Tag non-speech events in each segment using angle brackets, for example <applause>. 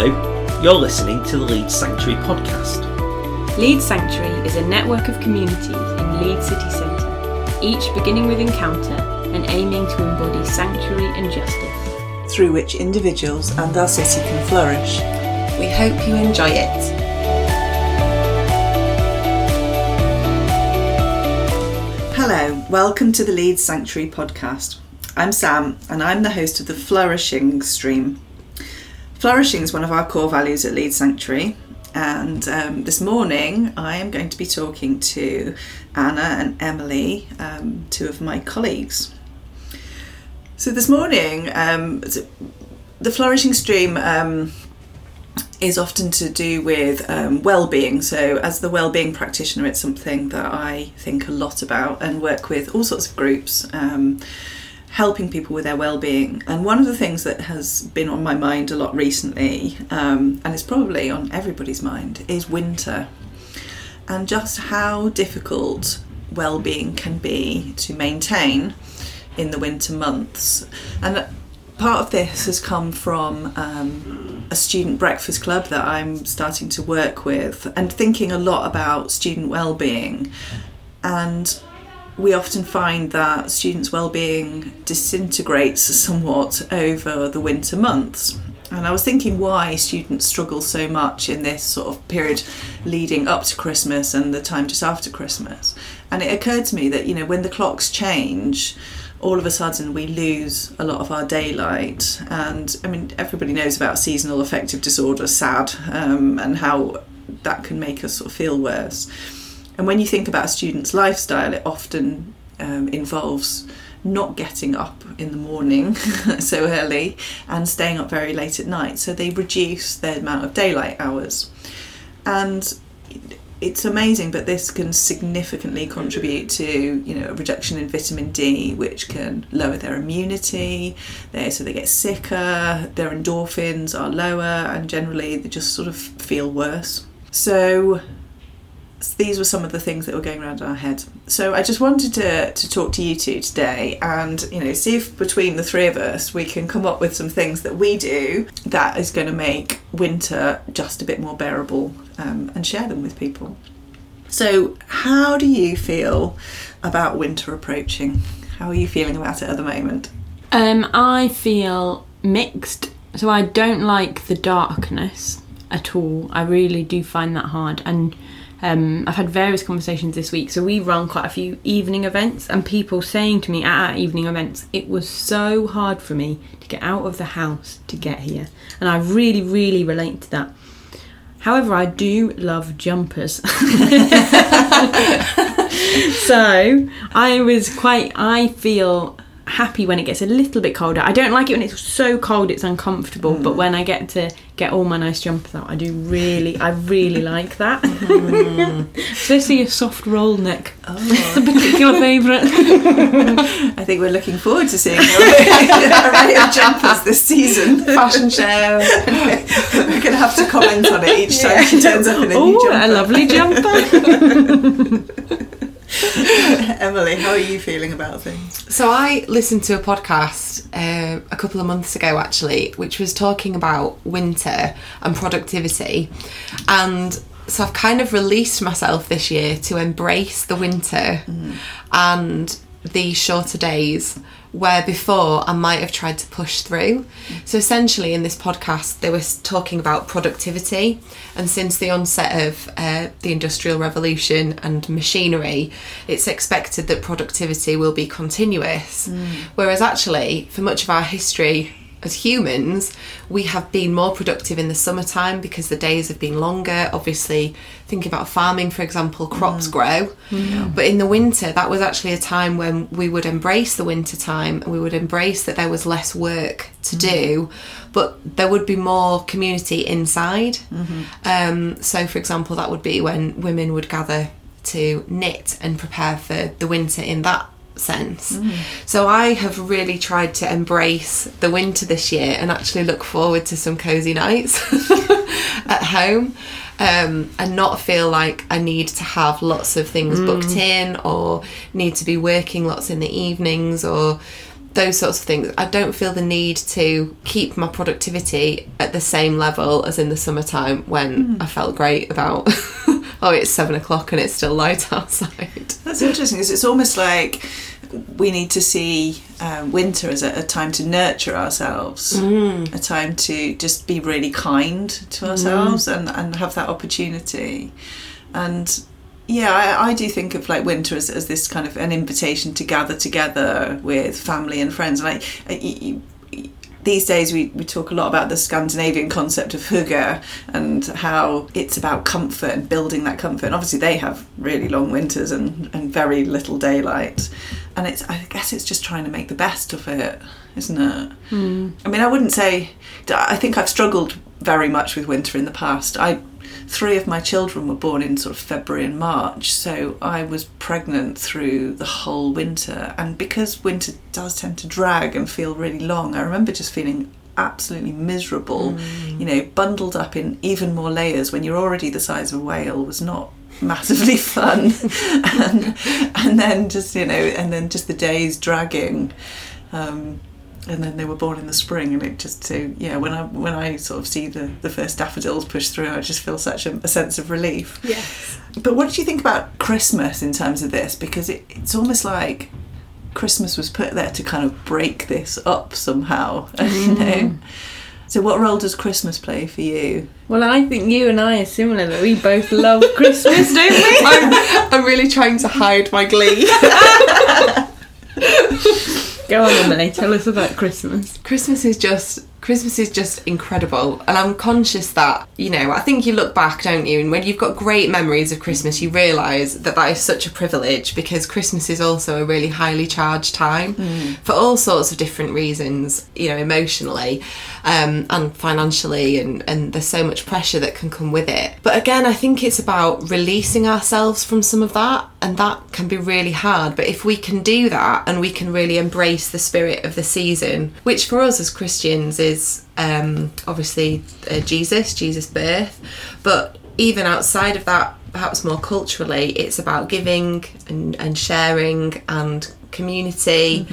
Hello, you're listening to the Leeds Sanctuary podcast. Leeds Sanctuary is a network of communities in Leeds city centre, each beginning with encounter and aiming to embody sanctuary and justice. through which individuals and our city can flourish. We hope you enjoy it. Hello, welcome to the Leeds Sanctuary podcast. I'm Sam and I'm the host of the Flourishing stream. Flourishing is one of our core values at Leeds Sanctuary, and um, this morning I am going to be talking to Anna and Emily, um, two of my colleagues. So this morning, um, the Flourishing stream um, is often to do with um, well-being. So, as the well-being practitioner, it's something that I think a lot about and work with all sorts of groups, um, helping people with their well-being. And one of the things that has been on my mind a lot recently, um, and it's probably on everybody's mind, is winter, and just how difficult well-being can be to maintain in the winter months. And part of this has come from um, a student breakfast club that I'm starting to work with and thinking a lot about student well-being and we often find that students' well-being disintegrates somewhat over the winter months and I was thinking why students struggle so much in this sort of period leading up to Christmas and the time just after Christmas. And it occurred to me that, you know, when the clocks change, all of a sudden we lose a lot of our daylight. And I mean, everybody knows about seasonal affective disorder, SAD, um, and how that can make us sort of feel worse. And when you think about a student's lifestyle, it often um, involves not getting up in the morning <laughs> so early and staying up very late at night. So they reduce their amount of daylight hours. And it's amazing, but this can significantly contribute to you know a reduction in vitamin D, which can lower their immunity. They so they get sicker. Their endorphins are lower, and generally they just sort of feel worse. So these were some of the things that were going around our head. So I just wanted to, to talk to you two today and you know see if between the three of us we can come up with some things that we do that is going to make winter just a bit more bearable um, and share them with people. So how do you feel about winter approaching? How are you feeling about it at the moment? Um, I feel mixed, so I don't like the darkness at all. I really do find that hard, and um, I've had various conversations this week. So we run quite a few evening events, and people saying to me at our evening events, it was so hard for me to get out of the house to get here, and I really, really relate to that. However, I do love jumpers. <laughs> so I was quite, I feel happy when it gets a little bit colder. I don't like it when it's so cold it's uncomfortable, but mm. when I get to get all my nice jumpers out, I do really, I really like that. Mm. Especially a soft roll neck. Oh. <laughs> It's a particular favourite. I think we're looking forward to seeing your <laughs> array of jumpers this season. Fashion show. <laughs> we're going to have to comment on it each time she turns up in a new Oh, jumper. a lovely jumper. <laughs> Emily, how are you feeling about things? So I listened to a podcast uh, a couple of months ago, actually, which was talking about winter and productivity, and so I've kind of released myself this year to embrace the winter and the shorter days where before I might have tried to push through. So essentially, in this podcast, they were talking about productivity, and since the onset of uh, the Industrial Revolution and machinery, it's expected that productivity will be continuous. Whereas actually, for much of our history as humans, we have been more productive in the summertime because the days have been longer. Obviously, think about farming, for example, crops mm. grow. But in the winter, that was actually a time when we would embrace the winter time and we would embrace that there was less work to mm. do, but there would be more community inside. Mm-hmm. Um, so, for example, that would be when women would gather to knit and prepare for the winter in that sense. Mm. So I have really tried to embrace the winter this year and actually look forward to some cozy nights <laughs> at home. Um, and not feel like I need to have lots of things booked in or need to be working lots in the evenings or those sorts of things. I don't feel the need to keep my productivity at the same level as in the summertime when I felt great about, <laughs> oh, it's seven o'clock and it's still light <laughs> outside. That's interesting. 'cause It's almost like we need to see um, winter as a, a time to nurture ourselves, a time to just be really kind to ourselves and, and have that opportunity. And yeah, I, I do think of like winter as, as this kind of an invitation to gather together with family and friends. Like these days, we, we talk a lot about the Scandinavian concept of hygge and how it's about comfort and building that comfort. And obviously, they have really long winters and, and very little daylight. And it's I guess it's just trying to make the best of it, isn't it? Hmm. I mean, I wouldn't say. I think I've struggled very much with winter in the past. I three of my children were born in sort of February and March, so I was pregnant through the whole winter. And because winter does tend to drag and feel really long, I remember just feeling absolutely miserable. Hmm. You know, bundled up in even more layers when you're already the size of a whale was not massively fun. And and then just you know and then just the days dragging. Um and then they were born in the spring and it just so yeah when i when i sort of see the the first daffodils push through i just feel such a, a sense of relief. Yes. but what did you think about christmas in terms of this? Because it, it's almost like christmas was put there to kind of break this up somehow <laughs> you know so what role does christmas play for you Well, I think you and I are similar. That we both love <laughs> Christmas, don't we? I'm, I'm really trying to hide my glee. <laughs> Go on, Emily. Tell us about Christmas. Christmas is just Christmas is just incredible, and I'm conscious that you know. I think you look back, don't you? And when you've got great memories of Christmas, you realise that that is such a privilege because Christmas is also a really highly charged time for all sorts of different reasons. You know, emotionally um, and financially, and and there's so much pressure that can come with it. But again, I think it's about releasing ourselves from some of that, and that can be really hard. But if we can do that, and we can really embrace the spirit of the season, which for us as Christians is um, obviously uh, Jesus, Jesus' birth, but even outside of that, perhaps more culturally, it's about giving and, and sharing and community.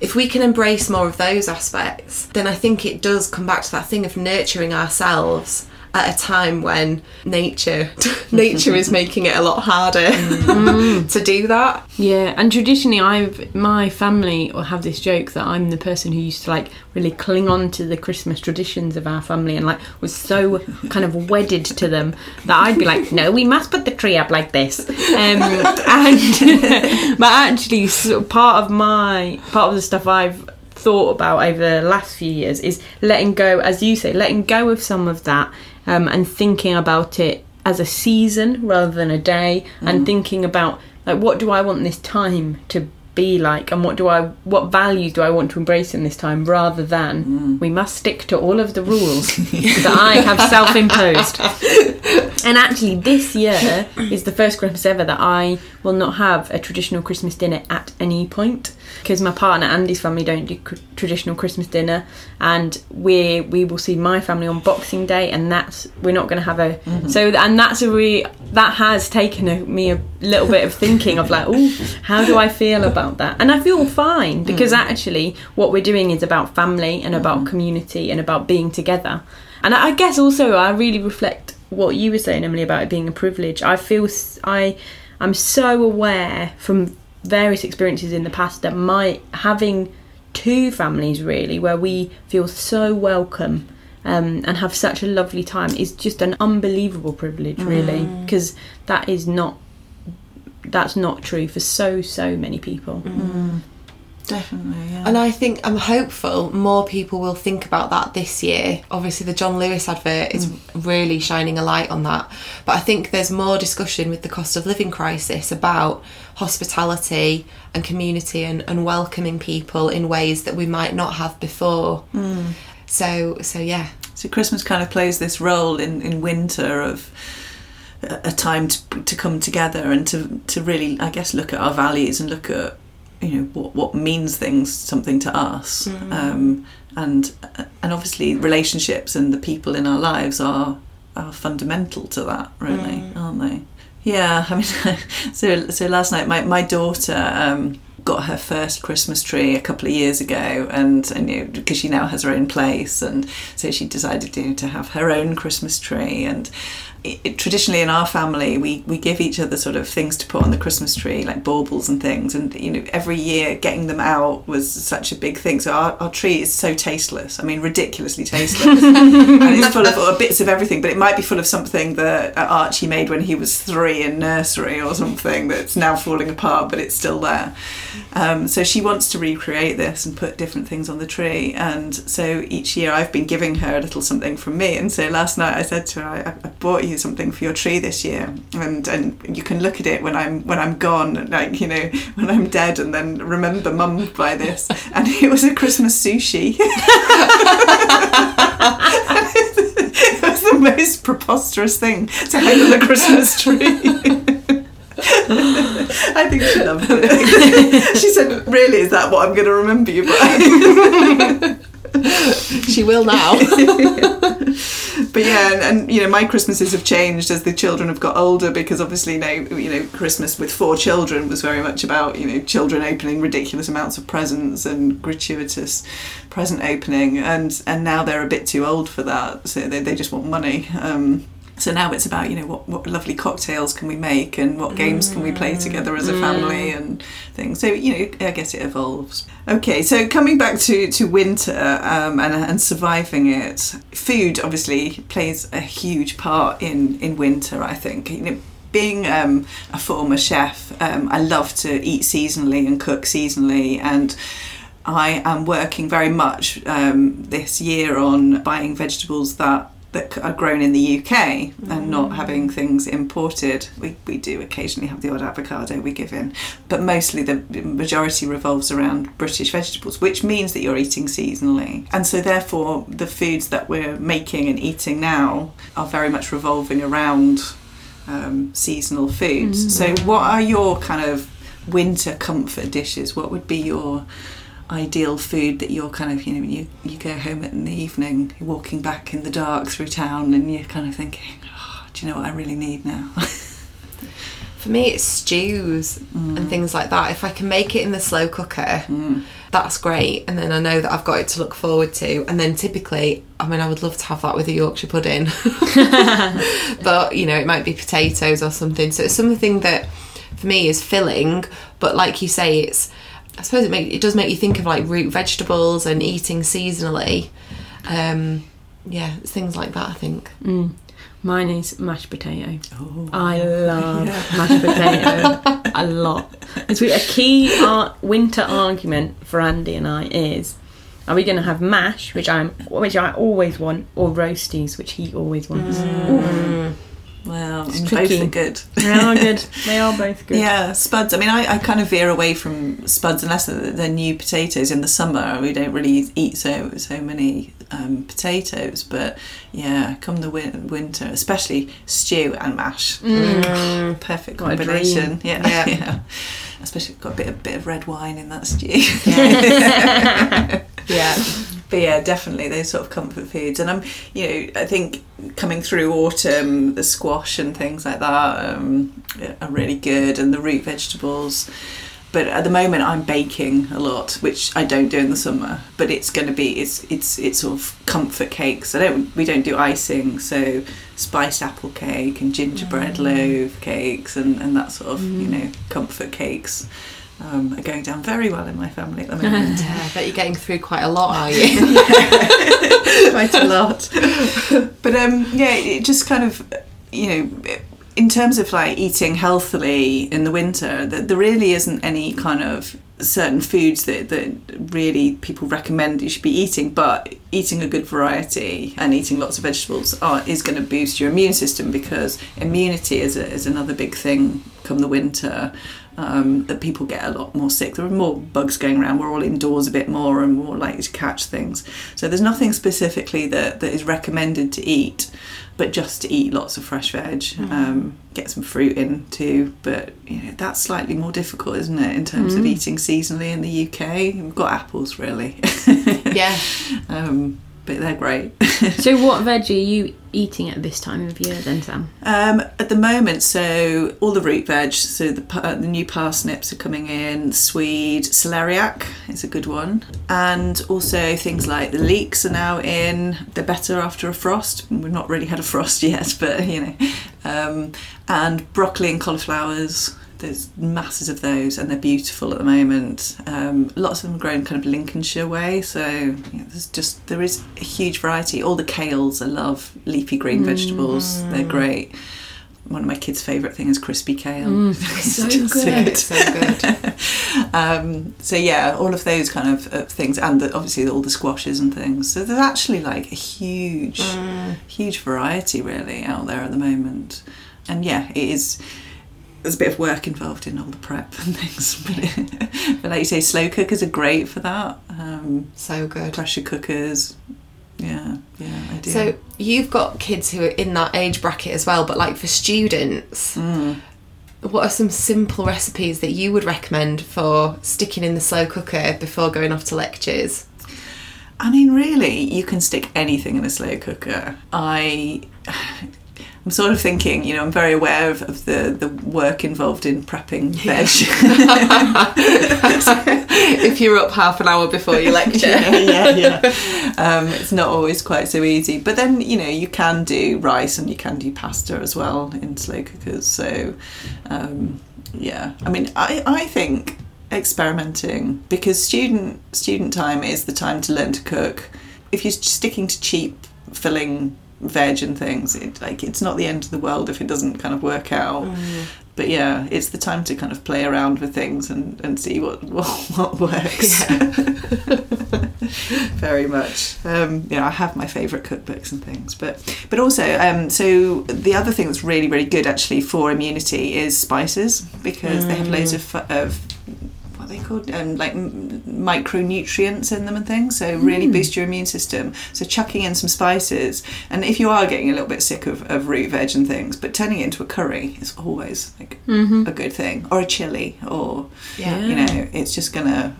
If we can embrace more of those aspects, then I think it does come back to that thing of nurturing ourselves at a time when nature <laughs> nature is making it a lot harder <laughs> to do that. Yeah, and traditionally, I've my family will have this joke that I'm the person who used to like really cling on to the Christmas traditions of our family and like was so kind of wedded to them that I'd be like, no, we must put the tree up like this. Um, <laughs> and but actually, sort of part of my part of the stuff I've thought about over the last few years is letting go, as you say, letting go of some of that um, and thinking about it as a season rather than a day, and thinking about like what do I want this time to be like, and what do I what values do I want to embrace in this time, rather than we must stick to all of the rules <laughs> that I have self-imposed. <laughs> And actually, this year is the first Christmas ever that I will not have a traditional Christmas dinner at any point. Because my partner Andy's family don't do cr- traditional Christmas dinner, and we we will see my family on Boxing Day, and that's we're not going to have a mm-hmm. so and that's a re that has taken a, me a little bit of thinking of like oh how do I feel about that, and I feel fine because mm. actually what we're doing is about family and about mm-hmm. community and about being together, and I I guess also I really reflect what you were saying, Emily, about it being a privilege. I feel I I'm so aware from various experiences in the past that my having two families really where we feel so welcome um, and have such a lovely time is just an unbelievable privilege really because that is not that's not true for so so many people definitely yeah And I think I'm hopeful more people will think about that this year. Obviously, the John Lewis advert is mm. really shining a light on that. But I think there's more discussion with the cost of living crisis about hospitality and community and, and welcoming people in ways that we might not have before. Mm. So, so yeah. So Christmas kind of plays this role in, in winter of a a time to, to come together and to, to really, I guess, look at our values and look at you know what what means things something to us, um, and and obviously relationships and the people in our lives are are fundamental to that, really, aren't they? Yeah, I mean, <laughs> so so last night my my daughter um, got her first Christmas tree a couple of years ago, and and you know, because she now has her own place, and so she decided you know, to have her own Christmas tree and it, traditionally in our family we, we give each other sort of things to put on the Christmas tree like baubles and things and you know every year getting them out was such a big thing. So our, our tree is so tasteless I mean ridiculously tasteless. <laughs> And it's full of uh, bits of everything but it might be full of something that Archie made when he was three in nursery or something that's now falling apart but it's still there. Um, so she wants to recreate this and put different things on the tree. And so each year I've been giving her a little something from me. And so last night I said to her I, I bought you you something for your tree this year, and and you can look at it when I'm when I'm gone, like you know <laughs> when I'm dead, and then remember Mum by this. <laughs> And it was a Christmas sushi. <laughs> it was the most preposterous thing to hang on a Christmas tree. I think she loved it. she said, "Really, is that what I'm going to remember you by?" <laughs> she will now. <laughs> but yeah, and, and, you know, my Christmases have changed as the children have got older because obviously now you know Christmas with four children was very much about you know children opening ridiculous amounts of presents and gratuitous present opening, and and now they're a bit too old for that, so they they just want money. Um, so now it's about you know what, what lovely cocktails can we make and what games can we play together as a family and things. So you know i guess it evolves. Okay so coming back to to winter um, and, and surviving it food obviously plays a huge part in in winter i think. You know being um, a former chef um, i love to eat seasonally and cook seasonally and I am working very much um, this year on buying vegetables that that are grown in the UK and not mm. having things imported. We, we do occasionally have the odd avocado we give in, but mostly the majority revolves around British vegetables, which means that you're eating seasonally. And so, therefore, the foods that we're making and eating now are very much revolving around um, seasonal foods. Mm. So, what are your kind of winter comfort dishes? What would be your ideal food that you're kind of you know you, you go home in the evening you're walking back in the dark through town and you're kind of thinking oh, do you know what I really need now? <laughs> For me it's stews mm. and things like that. If I can make it in the slow cooker mm. that's great. And then I know that I've got it to look forward to. And then typically I mean I would love to have that with a Yorkshire pudding. <laughs> <laughs> But you know it might be potatoes or something. So it's something that for me is filling. But like you say it's I suppose it make, it does make you think of like root vegetables and eating seasonally. Um, yeah, things like that. I think. Mm. Mine is mashed potato. Oh, I love yeah. mashed potato <laughs> a lot. It's a key ar- winter argument for Andy and I is: Are we going to have mash, which I'm, which I always want, or roasties, which he always wants? Mm. Well, both are good. They are good. <laughs> They are both good. Yeah, spuds. I mean, I, I kind of veer away from spuds unless they're new potatoes. In the summer, we don't really eat so so many um, potatoes. But yeah, come the win- winter, especially stew and mash, mm. <laughs> perfect combination. Yeah, yeah, <laughs> yeah. Especially got a bit a bit of red wine in that stew. yeah. yeah but yeah, definitely those sort of comfort foods. And I'm, you know, I think coming through autumn, the squash and things like that um, are really good, and the root vegetables. But at the moment, I'm baking a lot, which I don't do in the summer. But it's going to be it's it's it's sort of comfort cakes. I don't we don't do icing, so spiced apple cake and gingerbread mm. loaf cakes and and that sort of mm. you know comfort cakes um, are going down very well in my family at the <laughs> moment. yeah, I bet you're getting through quite a lot, are you? <laughs> <laughs> quite a lot. But um, yeah, it just kind of, you know, in terms of like eating healthily in the winter, that there really isn't any kind of certain foods that, that really people recommend you should be eating, but eating a good variety and eating lots of vegetables are, is going to boost your immune system because immunity is, a, is another big thing come the winter um, that people get a lot more sick. There are more bugs going around. We're all indoors a bit more and more likely to catch things. So there's nothing specifically that, that is recommended to eat, but just to eat lots of fresh veg. Mm. Um, get some fruit in too, but you know that's slightly more difficult, isn't it, in terms mm. of eating seasonally in the UK? We've got apples really. yeah. <laughs> Um, but they're great. <laughs> So, what veg are you eating at this time of year then, Sam? Um, at the moment, so all the root veg, so the, pa- the new parsnips are coming in, swede, celeriac is a good one, and also things like the leeks are now in. They're better after a frost. We've not really had a frost <laughs> yet, but you know, um, and broccoli and cauliflowers. There's masses of those, and they're beautiful at the moment. Um, lots of them are grown kind of Lincolnshire way, so you know, there's just there is a huge variety. All the kales, I love leafy green vegetables. They're great. One of my kids' favourite thing is crispy kale. <laughs> It's so just good. So good. <laughs> um, so yeah, all of those kind of uh, things, and the, obviously all the squashes and things. So there's actually like a huge, huge variety really out there at the moment. And yeah, it is. There's a bit of work involved in all the prep and things, but, but like you say, slow cookers are great for that. Um, So good. pressure cookers, yeah, yeah, I do. So you've got kids who are in that age bracket as well, but like for students, Mm. what are some simple recipes that you would recommend for sticking in the slow cooker before going off to lectures? I mean, really, you can stick anything in a slow cooker. I. I'm sort of thinking, you know, I'm very aware of, of the, the work involved in prepping veg. <laughs> <laughs> if you're up half an hour before your lecture. yeah, yeah. <laughs> Um, it's not always quite so easy. But then, you know, you can do rice and you can do pasta as well in slow cookers. So, um, yeah. I mean, I, I think experimenting because student student time is the time to learn to cook. If you're sticking to cheap filling veg and things, it, like it's not the end of the world if it doesn't kind of work out. But yeah, it's the time to kind of play around with things and, and see what <laughs> what, what works. <laughs> Very much. Um, yeah, I have my favourite cookbooks and things, but but also, um, so the other thing that's really really good actually for immunity is spices because they have loads of of are they called um, like m- micronutrients in them and things so really boost your immune system so chucking in some spices and if you are getting a little bit sick of, of root veg and things but turning it into a curry is always like a good thing or a chili or Yeah. you know it's just gonna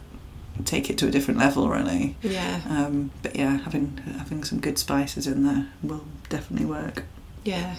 take it to a different level really Yeah. um, but yeah having having some good spices in there will definitely work Yeah.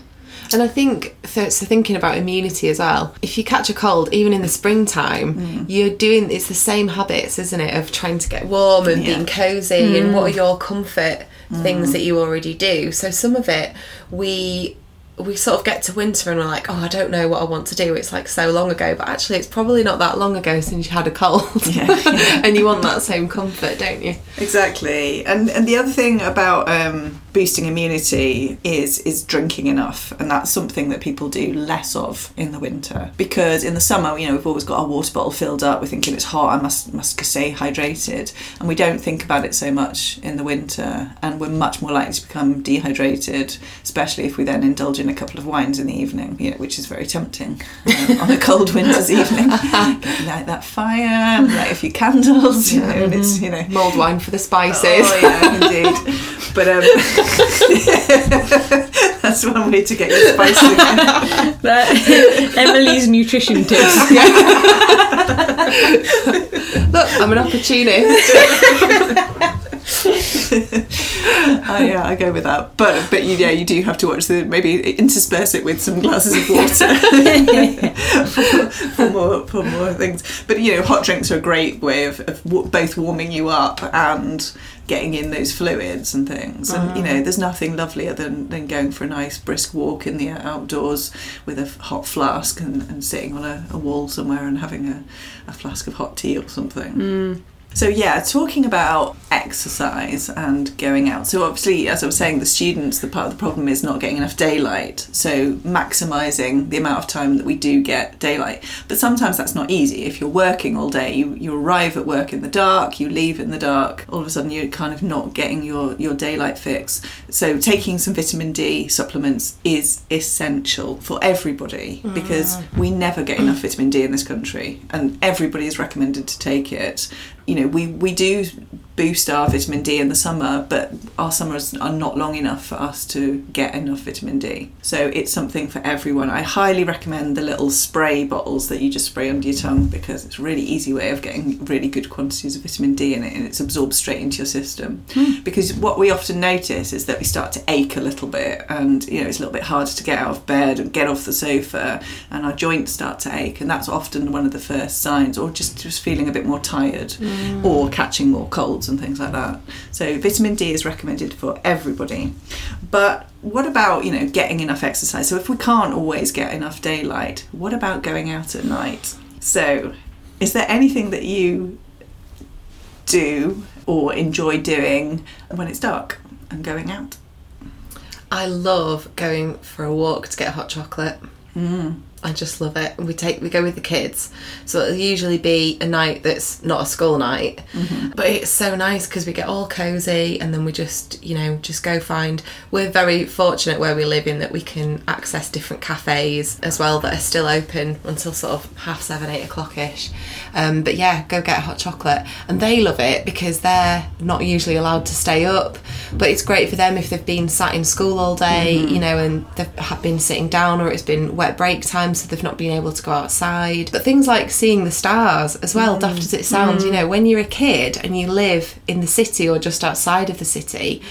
And I think, th- so thinking about immunity as well, if you catch a cold, even in the springtime, mm. you're doing, it's the same habits, isn't it, of trying to get warm and Yeah. being cosy and mm. what are your comfort things mm. that you already do. So some of it, we. We sort of get to winter and we're like, oh, I don't know what I want to do. It's like so long ago, but actually, it's probably not that long ago since you had a cold. Yeah. <laughs> and you want that same comfort, don't you? Exactly, and and the other thing about um, boosting immunity is is drinking enough, and that's something that people do less of in the winter. Because in the summer, you know, we've always got our water bottle filled up. We're thinking it's hot. I must must stay hydrated, and we don't think about it so much in the winter. And we're much more likely to become dehydrated, especially if we then indulge in a couple of wines in the evening, you know, which is very tempting uh, on a cold <laughs> winter's evening. Light that fire, light a few candles, you know, and it's you know Mulled wine for the spices. Oh yeah, indeed. <laughs> But um, <laughs> that's one way to get your spices. in. <laughs> That, Emily's nutrition tips. <laughs> Look, I'm an opportunist. I, yeah, I go with that. But but you, yeah, you do have to watch the maybe intersperse it with some glasses of water for, for more for more things. But you know, hot drinks are a great way of, of w- both warming you up and getting in those fluids and things. And you know, mm. there's nothing lovelier than, than going for a nice brisk walk in the outdoors with a hot flask and, and sitting on a, a wall somewhere and having a, a flask of hot tea or something. Mm. So yeah, talking about exercise and going out. So obviously, as I was saying, the students, the part of the problem is not getting enough daylight. So maximising the amount of time that we do get daylight. But sometimes that's not easy. If you're working all day, you, you arrive at work in the dark, you leave in the dark. All of a sudden, you're kind of not getting your your daylight fix. So taking some vitamin D supplements is essential for everybody mm. because we never get enough vitamin D in this country, and everybody is recommended to take it you know we we do boost our vitamin D in the summer, but our summers are not long enough for us to get enough vitamin D. So it's something for everyone. I highly recommend the little spray bottles that you just spray under your tongue because it's a really easy way of getting really good quantities of vitamin D in it and it's absorbed straight into your system. Hmm. Because what we often notice is that we start to ache a little bit and you know it's a little bit harder to get out of bed and get off the sofa and our joints start to ache and that's often one of the first signs or just just feeling a bit more tired hmm. or catching more colds and things like that. So vitamin D is recommended for everybody. But what about, you know, getting enough exercise? So if we can't always get enough daylight, what about going out at night? So is there anything that you do or enjoy doing when it's dark and going out? I love going for a walk to get a hot chocolate. Mm. I just love it. We take we go with the kids, so it'll usually be a night that's not a school night, but it's so nice because we get all cozy and then we just you know just go find. We're very fortunate where we live in that we can access different cafes as well that are still open until sort of half seven eight o'clock ish. Um, but yeah, go get a hot chocolate, and they love it because they're not usually allowed to stay up. But it's great for them if they've been sat in school all day, you know, and they've have been sitting down or it's been wet break time, so they've not been able to go outside. But things like seeing the stars as well, mm. daft as it sounds, you mm. know, when you're a kid and you live in the city or just outside of the city,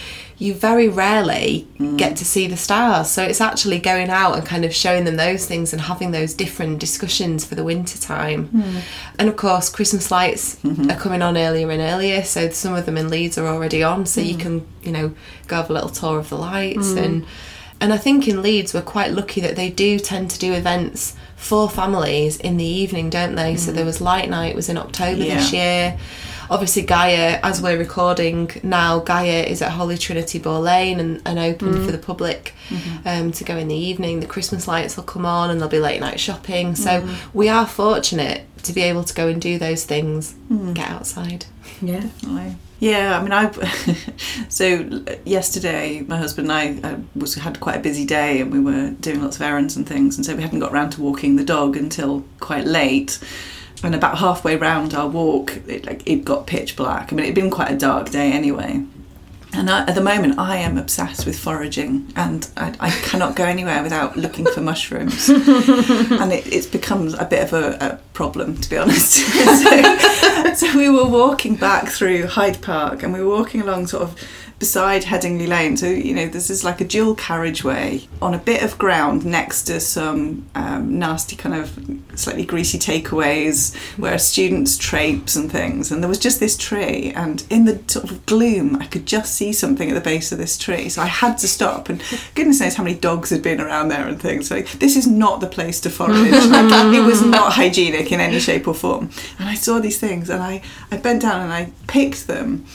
you very rarely mm. get to see the stars. So it's actually going out and kind of showing them those things and having those different discussions for the winter time. Hmm. And of course, Christmas lights mm-hmm. are coming on earlier and earlier. So some of them in Leeds are already on. So you can, you know, go have a little tour of the lights and. And I think in Leeds we're quite lucky that they do tend to do events for families in the evening, don't they? So mm. there was Light Night was in October this year. Obviously Gaia, as we're recording now, Gaia is at Holy Trinity Boar Lane and, and open for the public um, to go in the evening. The Christmas lights will come on and there'll be late night shopping. So we are fortunate to be able to go and do those things, get outside. Yeah. I, yeah, I mean, I. <laughs> so yesterday, my husband and I uh, was had quite a busy day, and we were doing lots of errands and things, and so we hadn't got around to walking the dog until quite late. And about halfway round our walk, it, like it got pitch black. I mean, it'd been quite a dark day anyway. And I, at the moment, I am obsessed with foraging, and I, I cannot go anywhere without looking for mushrooms. <laughs> and it, it's become a bit of a, a problem, to be honest. <laughs> so, so we were walking back through Hyde Park, and we were walking along sort of beside Headingley Lane. So you know, this is like a dual carriageway on a bit of ground next to some um, nasty kind of slightly greasy takeaways where students traipse and things. And there was just this tree, and in the sort of gloom, I could just see something at the base of this tree. So I had to stop, and goodness knows how many dogs had been around there and things. So this is not the place to forage. <laughs> Like, it was not hygienic in any shape or form. And I saw these things, and I I bent down and I picked them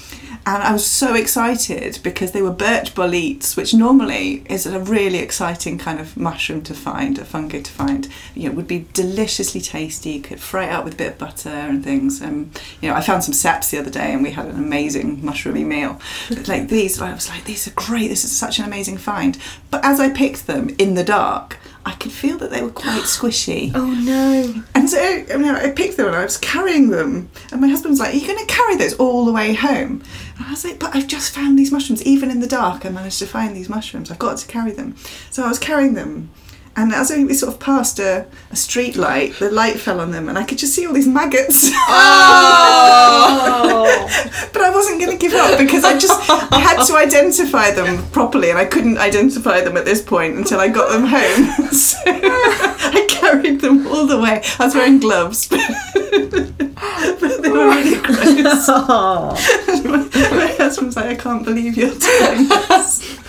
and I was so excited because they were birch boletes, which normally is a really exciting kind of mushroom to find, a fungi to find. You know, would be deliciously tasty. You could fry it up with a bit of butter and things. Um, you know, I found some ceps the other day, and we had an amazing mushroomy meal. But like these, I was like, these are great. This is such an amazing find. But as I picked them in the dark. I could feel that they were quite squishy. <gasps> Oh no. And so I, mean, I picked them and I was carrying them. And my husband was like, Are you going to carry those all the way home? And I was like, But I've just found these mushrooms. Even in the dark, I managed to find these mushrooms. I've got to carry them. So I was carrying them. And as we sort of passed a, a street light, the light fell on them and I could just see all these maggots. Oh. <laughs> but I wasn't going to give up because I just I had to identify them properly, and I couldn't identify them at this point until I got them home. <laughs> So I carried them all the way. I was wearing gloves, <laughs> but they were really gross. My husband was like, "I can't believe you're doing this."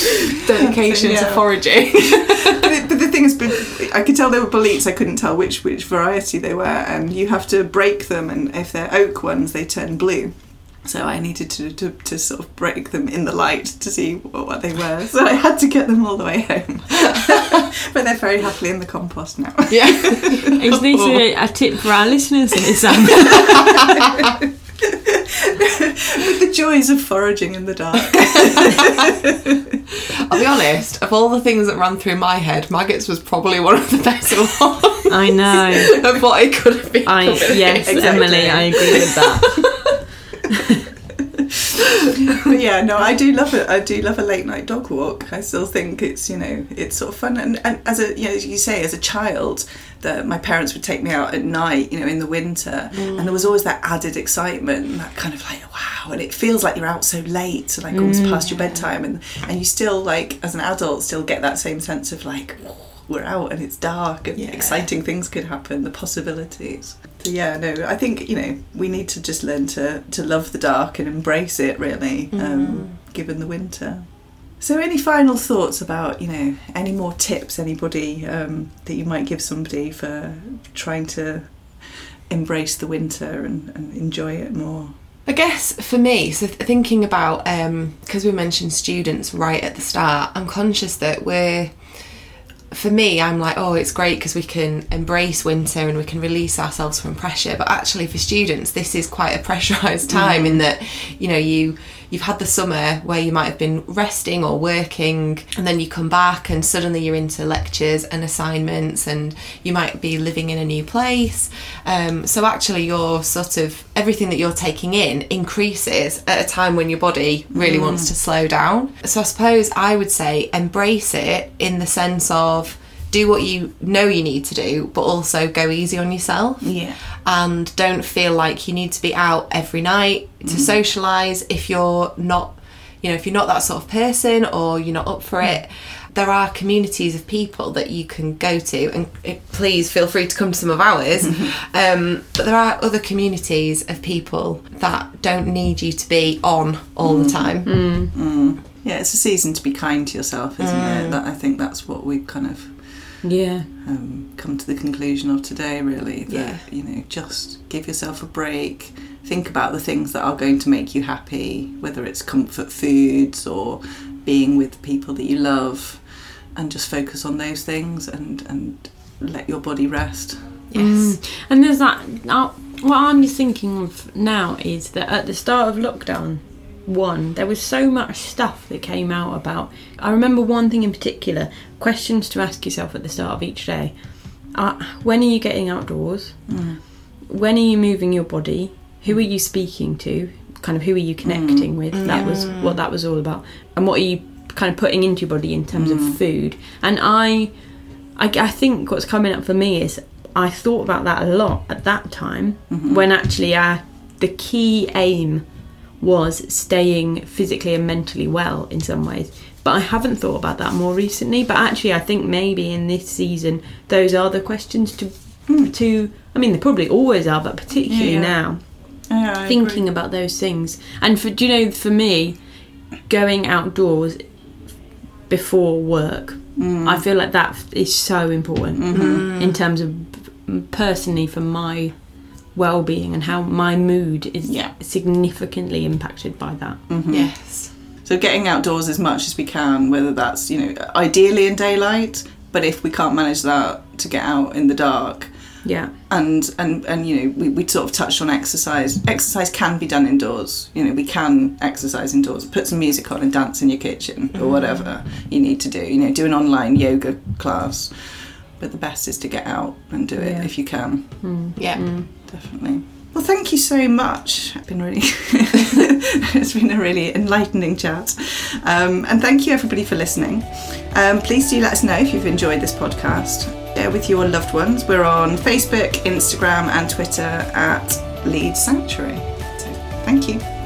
<laughs> Dedication to foraging. <laughs> but, it, but the thing is, I could tell they were boletes. I couldn't tell which which variety they were, and you have to break them. And if they're oak ones, they turn blue. So I needed to, to, to sort of break them in the light to see what, what they were. So I had to get them all the way home. <laughs> but they're very happily in the compost now. yeah. Is this a, a tip for our listeners? Is Sam? With the joys of foraging in the dark. I'll be honest, of all the things that ran through my head, maggots was probably one of the better ones I know. <laughs> of what it could have been. I yes, <laughs> Exactly. Emily, I agree with that. <laughs> but yeah, no, I do love it. I do love a late night dog walk. I still think it's you know it's sort of fun. And, and as a you know as you say as a child, that my parents would take me out at night, you know, in the winter, mm. and there was always that added excitement, that kind of like wow, and it feels like you're out so late, like almost past your mm. bedtime, and and you still like as an adult still get that same sense of like. We're out and it's dark and Yeah. exciting things could happen, the possibilities. So yeah, no, I think you know we need to just learn to to love the dark and embrace it really, um, given the winter. So, any final thoughts about you know any more tips anybody um, that you might give somebody for trying to embrace the winter and, and enjoy it more? I guess for me, so th- thinking about because we mentioned students right at the start, I'm conscious that we're. For me, I'm like, oh, it's great because we can embrace winter and we can release ourselves from pressure. But actually, for students, this is quite a <laughs> pressurized time in mm. that, you know, you you've had the summer where you might have been resting or working, and then you come back and suddenly you're into lectures and assignments, and you might be living in a new place. Um, so actually, your sort of everything that you're taking in increases at a time when your body really wants to slow down. So I suppose I would say embrace it in the sense of do what you know you need to do, but also go easy on yourself. Yeah. and don't feel like you need to be out every night to mm-hmm. socialize if you're not you know if you're not that sort of person or you're not up for it. Mm-hmm. There are communities of people that you can go to and eh, please feel free to come to some of ours. Mm-hmm. Um, but there are other communities of people that don't need you to be on all the time. Mm. Yeah, it's a season to be kind to yourself, isn't it? Mm. That, I think that's what we've kind of Yeah. um, come to the conclusion of today, really. That, Yeah. you know, just give yourself a break. Think about the things that are going to make you happy, whether it's comfort foods or being with people that you love, and just focus on those things and, and let your body rest. yes Mm. And there's that. Uh, what I'm just thinking of now is that at the start of lockdown one, there was so much stuff that came out about. I remember one thing in particular: questions to ask yourself at the start of each day. Uh, when are you getting outdoors? Mm. When are you moving your body? Who are you speaking to? Kind of who are you mm. connecting with? That was what that was all about. And what are you kind of putting into your body in terms of mm. food? And I I, I think what's coming up for me is I thought about that a lot at that time mm-hmm. when actually I, the key aim was staying physically and mentally well in some ways. But I haven't thought about that more recently. But actually, I think maybe in this season, those are the questions to. Hmm. To, I mean, they probably always are, but particularly Yeah. now, Yeah, thinking agree. about those things. And for do you know, for me, going outdoors before work, hmm. I feel like that is so important mm-hmm. in terms of personally for my well-being and how my mood is Yeah. significantly impacted by that. Mm-hmm. yes So getting outdoors as much as we can, whether that's you know ideally in daylight, but if we can't manage that, to get out in the dark. Yeah. And and and you know we, we sort of touched on exercise. Exercise can be done indoors. You know we can exercise indoors. Put some music on and dance in your kitchen or mm-hmm. whatever you need to do. You know do an online yoga class. But the best is to get out and do it Yeah. if you can. Mm. yeah mm. Definitely. Well, thank you so much. It's been really, <laughs> it's been a really enlightening chat, um, and thank you everybody for listening. Um, please do let us know if you've enjoyed this podcast. Share with your loved ones. We're on Facebook, Instagram, and Twitter at Leeds Sanctuary. So, thank you.